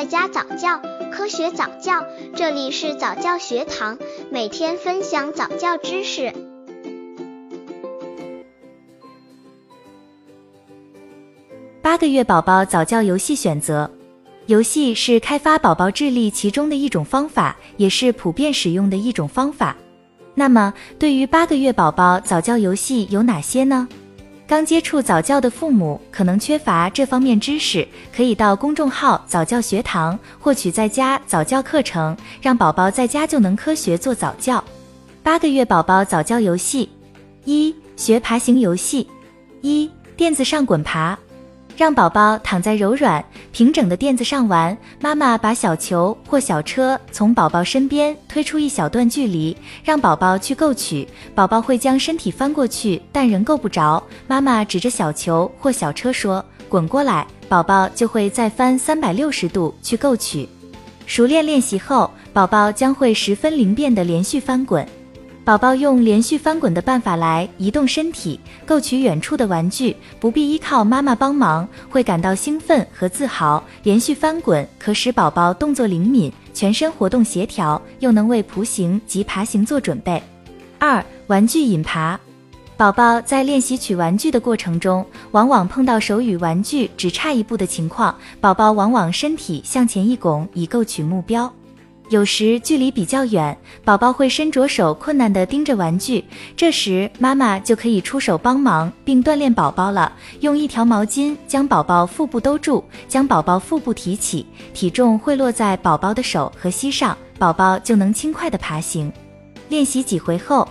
在家早教，科学早教，这里是早教学堂，每天分享早教知识。八个月宝宝早教游戏选择，游戏是开发宝宝智力其中的一种方法，也是普遍使用的一种方法。那么，对于八个月宝宝早教游戏有哪些呢？刚接触早教的父母可能缺乏这方面知识，可以到公众号早教学堂获取在家早教课程，让宝宝在家就能科学做早教。八个月宝宝早教游戏：一、学爬行游戏；一、垫子上滚爬。让宝宝躺在柔软平整的垫子上玩，妈妈把小球或小车从宝宝身边推出一小段距离，让宝宝去够取。宝宝会将身体翻过去，但仍够不着。妈妈指着小球或小车说：“滚过来。”宝宝就会再翻三百六十度去够取。熟练练习后，宝宝将会十分灵便的连续翻滚。宝宝用连续翻滚的办法来移动身体，够取远处的玩具，不必依靠妈妈帮忙，会感到兴奋和自豪。连续翻滚可使宝宝动作灵敏，全身活动协调，又能为仆行及爬行做准备。二、玩具引爬。宝宝在练习取玩具的过程中，往往碰到手与玩具只差一步的情况，宝宝往往身体向前一拱，以够取目标。有时距离比较远，宝宝会伸着手，困难地盯着玩具，这时妈妈就可以出手帮忙，并锻炼宝宝了。用一条毛巾将宝宝腹部兜住，将宝宝腹部提起，体重会落在宝宝的手和膝上，宝宝就能轻快地爬行。练习几回后，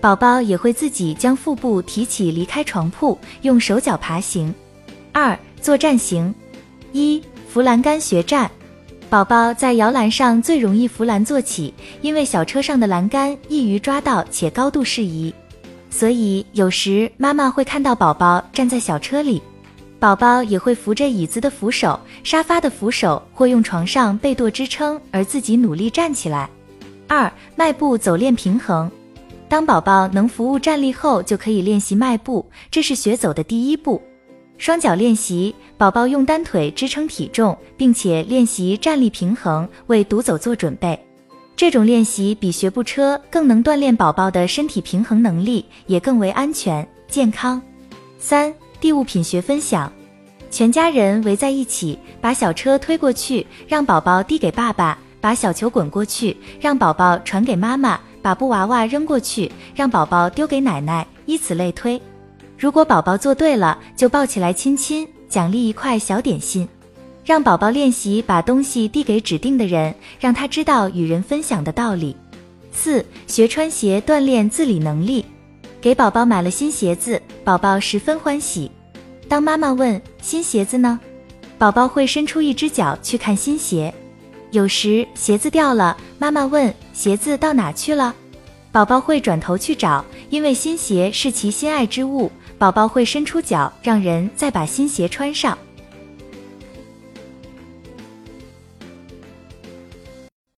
宝宝也会自己将腹部提起，离开床铺，用手脚爬行。二、做站型。一、扶栏杆学站。宝宝在摇篮上最容易扶栏坐起，因为小车上的栏杆易于抓到且高度适宜，所以有时妈妈会看到宝宝站在小车里，宝宝也会扶着椅子的扶手、沙发的扶手或用床上被垛支撑而自己努力站起来。二、迈步走练平衡。当宝宝能服务站立后，就可以练习迈步，这是学走的第一步。双脚练习，宝宝用单腿支撑体重，并且练习站立平衡，为独走做准备。这种练习比学步车更能锻炼宝宝的身体平衡能力，也更为安全健康。三、递物品学分享，全家人围在一起，把小车推过去，让宝宝递给爸爸；把小球滚过去，让宝宝传给妈妈；把布娃娃扔过去，让宝宝丢给奶奶，以此类推。如果宝宝做对了，就抱起来亲亲，奖励一块小点心。让宝宝练习把东西递给指定的人，让他知道与人分享的道理。四、学穿鞋锻炼自理能力。给宝宝买了新鞋子，宝宝十分欢喜。当妈妈问新鞋子呢，宝宝会伸出一只脚去看新鞋。有时鞋子掉了，妈妈问鞋子到哪去了，宝宝会转头去找，因为新鞋是其心爱之物。宝宝会伸出脚，让人再把新鞋穿上。